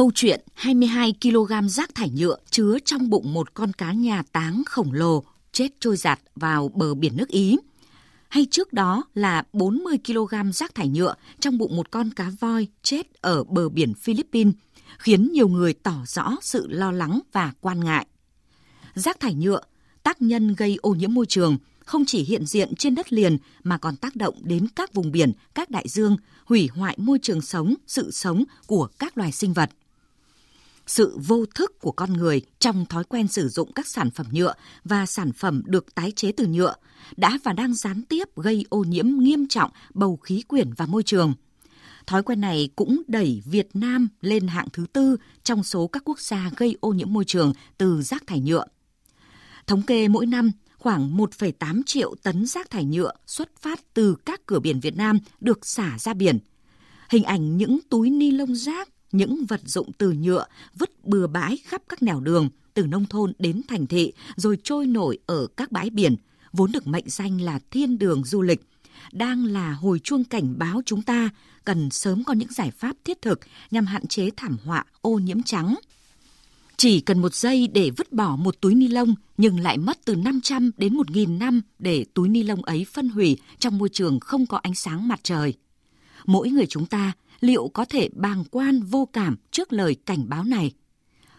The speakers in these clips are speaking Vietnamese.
Câu chuyện 22 kg rác thải nhựa chứa trong bụng một con cá nhà táng khổng lồ chết trôi giạt vào bờ biển nước Ý. Hay trước đó là 40 kg rác thải nhựa trong bụng một con cá voi chết ở bờ biển Philippines, khiến nhiều người tỏ rõ sự lo lắng và quan ngại. Rác thải nhựa, tác nhân gây ô nhiễm môi trường, không chỉ hiện diện trên đất liền mà còn tác động đến các vùng biển, các đại dương, hủy hoại môi trường sống, sự sống của các loài sinh vật sự vô thức của con người trong thói quen sử dụng các sản phẩm nhựa và sản phẩm được tái chế từ nhựa đã và đang gián tiếp gây ô nhiễm nghiêm trọng bầu khí quyển và môi trường. Thói quen này cũng đẩy Việt Nam lên hạng thứ tư trong số các quốc gia gây ô nhiễm môi trường từ rác thải nhựa. Thống kê mỗi năm, khoảng 1,8 triệu tấn rác thải nhựa xuất phát từ các cửa biển Việt Nam được xả ra biển. Hình ảnh những túi ni lông rác những vật dụng từ nhựa vứt bừa bãi khắp các nẻo đường, từ nông thôn đến thành thị, rồi trôi nổi ở các bãi biển, vốn được mệnh danh là thiên đường du lịch, đang là hồi chuông cảnh báo chúng ta cần sớm có những giải pháp thiết thực nhằm hạn chế thảm họa ô nhiễm trắng. Chỉ cần một giây để vứt bỏ một túi ni lông nhưng lại mất từ 500 đến 1.000 năm để túi ni lông ấy phân hủy trong môi trường không có ánh sáng mặt trời. Mỗi người chúng ta liệu có thể bàng quan vô cảm trước lời cảnh báo này?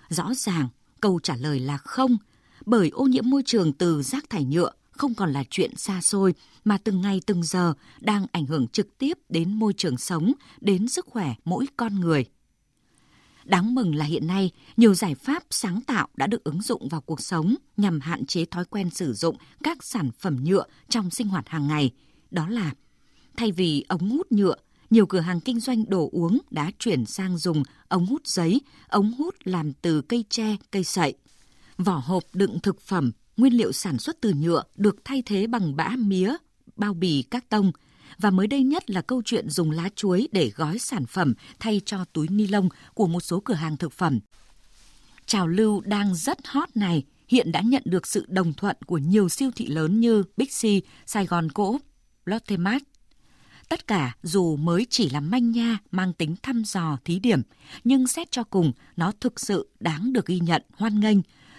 Rõ ràng, câu trả lời là không, bởi ô nhiễm môi trường từ rác thải nhựa không còn là chuyện xa xôi mà từng ngày từng giờ đang ảnh hưởng trực tiếp đến môi trường sống, đến sức khỏe mỗi con người. Đáng mừng là hiện nay, nhiều giải pháp sáng tạo đã được ứng dụng vào cuộc sống nhằm hạn chế thói quen sử dụng các sản phẩm nhựa trong sinh hoạt hàng ngày. Đó là thay vì ống hút nhựa nhiều cửa hàng kinh doanh đồ uống đã chuyển sang dùng ống hút giấy, ống hút làm từ cây tre, cây sậy. Vỏ hộp đựng thực phẩm, nguyên liệu sản xuất từ nhựa được thay thế bằng bã mía, bao bì các tông. Và mới đây nhất là câu chuyện dùng lá chuối để gói sản phẩm thay cho túi ni lông của một số cửa hàng thực phẩm. Trào lưu đang rất hot này hiện đã nhận được sự đồng thuận của nhiều siêu thị lớn như Big C, Sài Gòn Cổ, Lotte Mart, Tất cả dù mới chỉ là manh nha mang tính thăm dò thí điểm, nhưng xét cho cùng nó thực sự đáng được ghi nhận, hoan nghênh,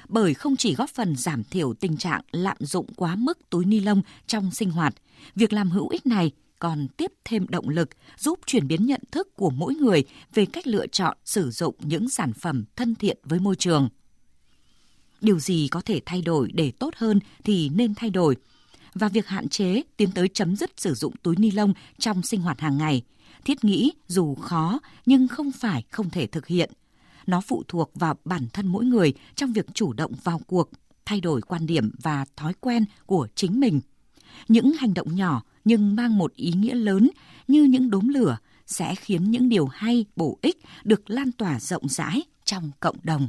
bởi không chỉ góp phần giảm thiểu tình trạng lạm dụng quá mức túi ni lông trong sinh hoạt, việc làm hữu ích này còn tiếp thêm động lực giúp chuyển biến nhận thức của mỗi người về cách lựa chọn sử dụng những sản phẩm thân thiện với môi trường. Điều gì có thể thay đổi để tốt hơn thì nên thay đổi – và việc hạn chế tiến tới chấm dứt sử dụng túi ni lông trong sinh hoạt hàng ngày. Thiết nghĩ dù khó nhưng không phải không thể thực hiện. Nó phụ thuộc vào bản thân mỗi người trong việc chủ động vào cuộc, thay đổi quan điểm và thói quen của chính mình. Những hành động nhỏ nhưng mang một ý nghĩa lớn như những đốm lửa sẽ khiến những điều hay, bổ ích được lan tỏa rộng rãi trong cộng đồng.